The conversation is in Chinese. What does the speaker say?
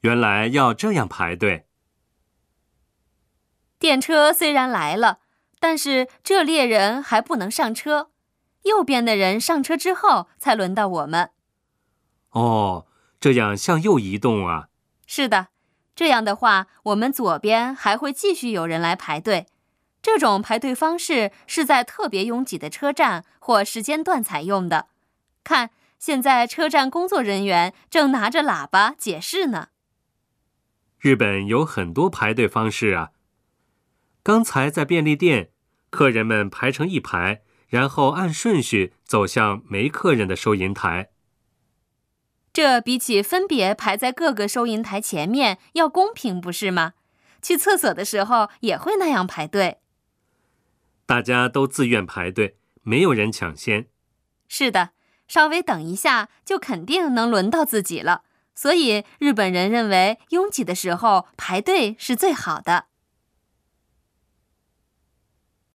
原来要这样排队。电车虽然来了，但是这列人还不能上车。右边的人上车之后，才轮到我们。哦，这样向右移动啊？是的，这样的话，我们左边还会继续有人来排队。这种排队方式是在特别拥挤的车站或时间段采用的。看，现在车站工作人员正拿着喇叭解释呢。日本有很多排队方式啊。刚才在便利店，客人们排成一排。然后按顺序走向没客人的收银台。这比起分别排在各个收银台前面要公平，不是吗？去厕所的时候也会那样排队。大家都自愿排队，没有人抢先。是的，稍微等一下就肯定能轮到自己了。所以日本人认为拥挤的时候排队是最好的。